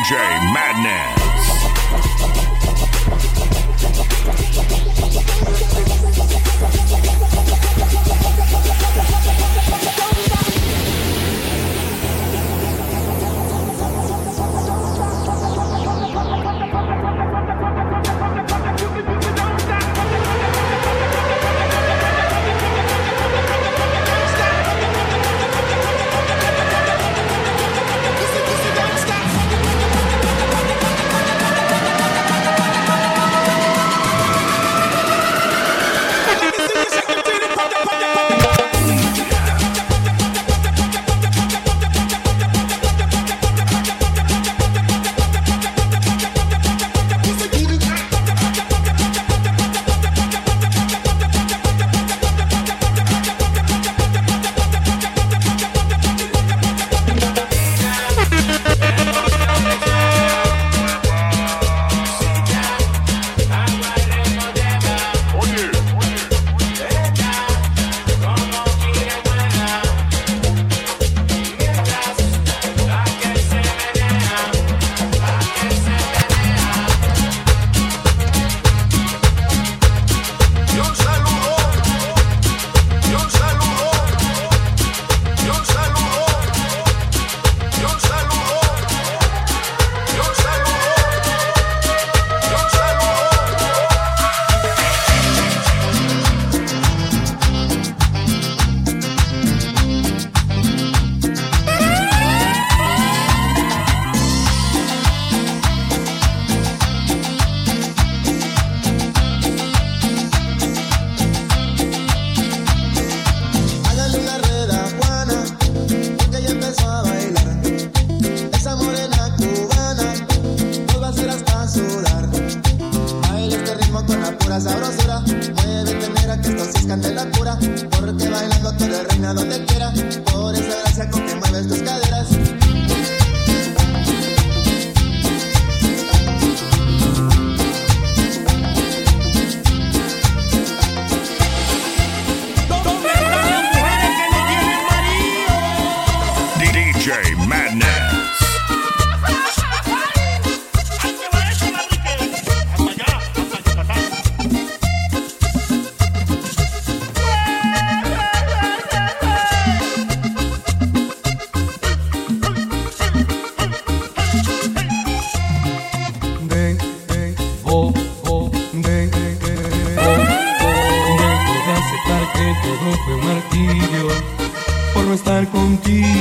DJ Madness. you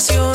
habitación.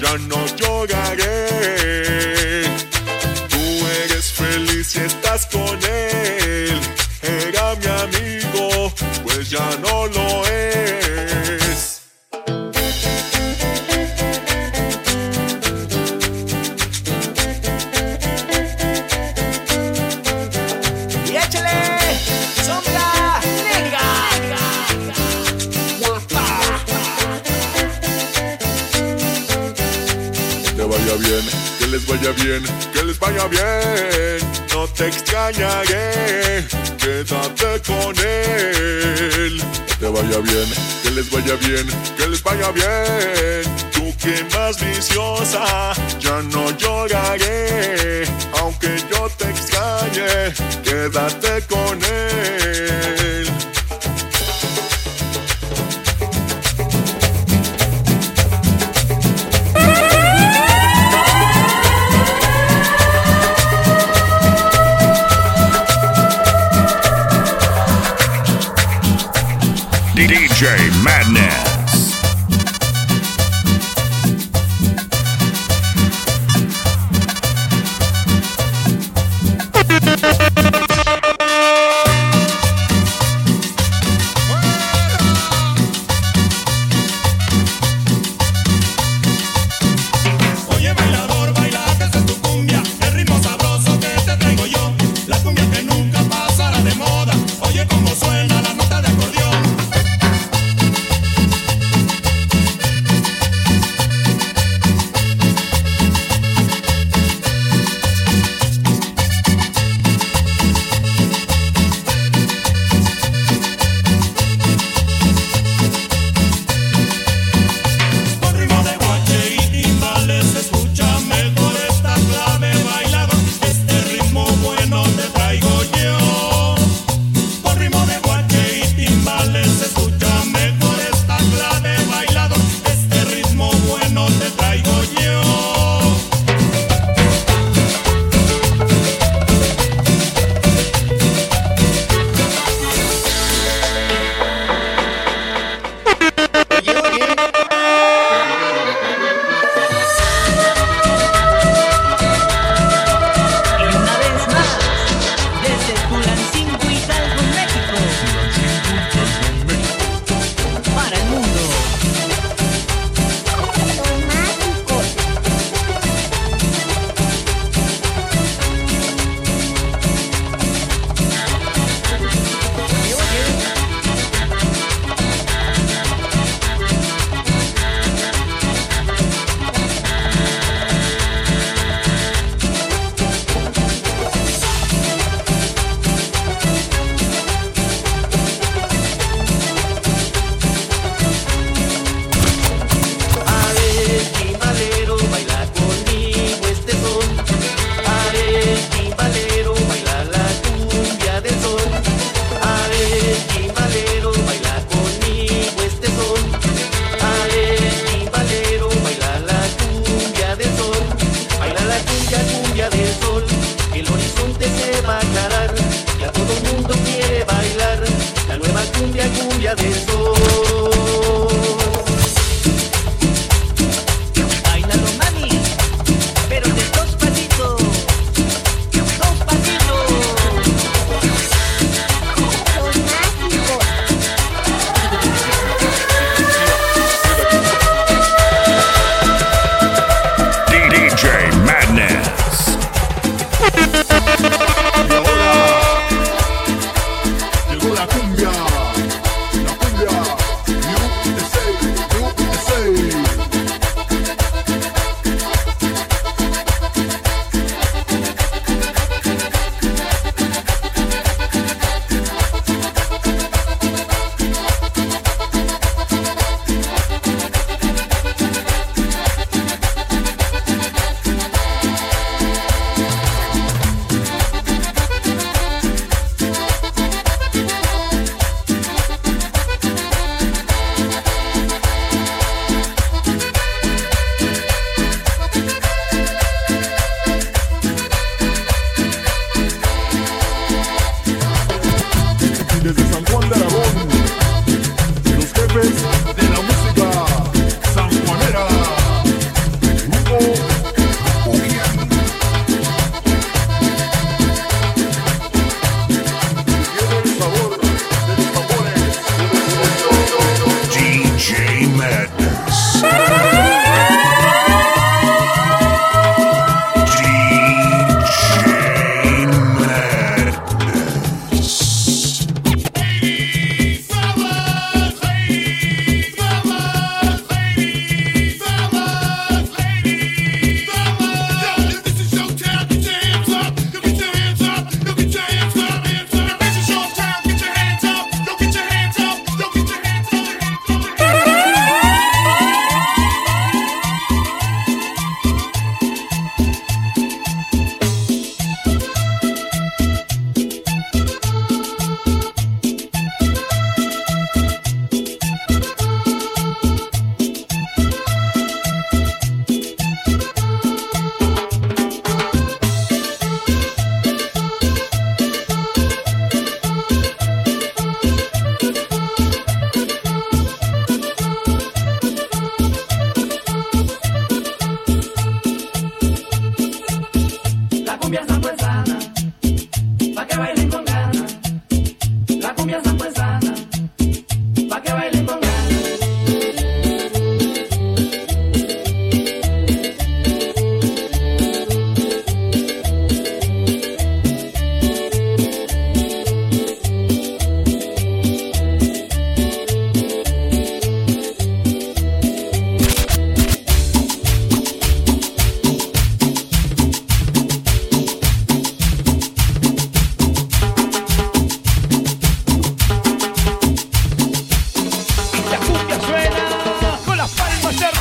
ya no lloraré. que les vaya bien, no te extrañaré, quédate con él. Que te vaya bien, que les vaya bien, que les vaya bien. Tú que más viciosa, ya no lloraré, aunque yo te extrañe, quédate con él.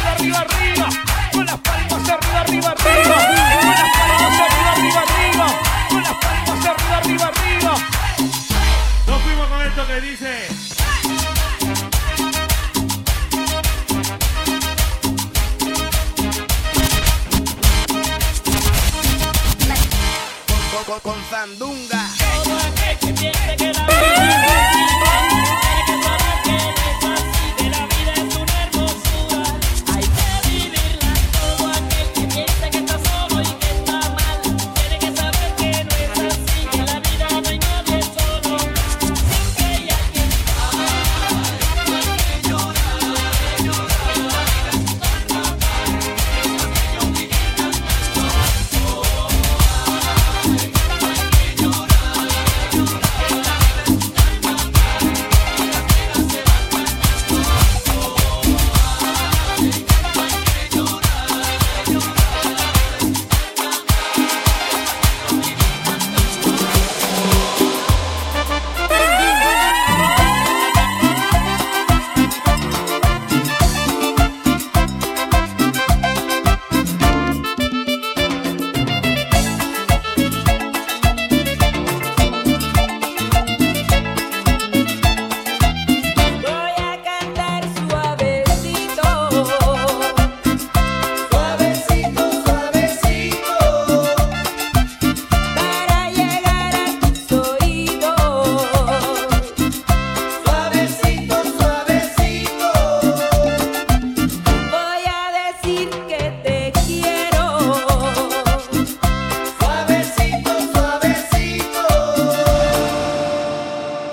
arriba, arriba, con las palmas arriba, arriba, arriba, con las palmas arriba, arriba, arriba, con las palmas arriba, arriba, arriba. Nos fuimos con esto que dice. Con, con, Sandunga. Todo aquel que la vida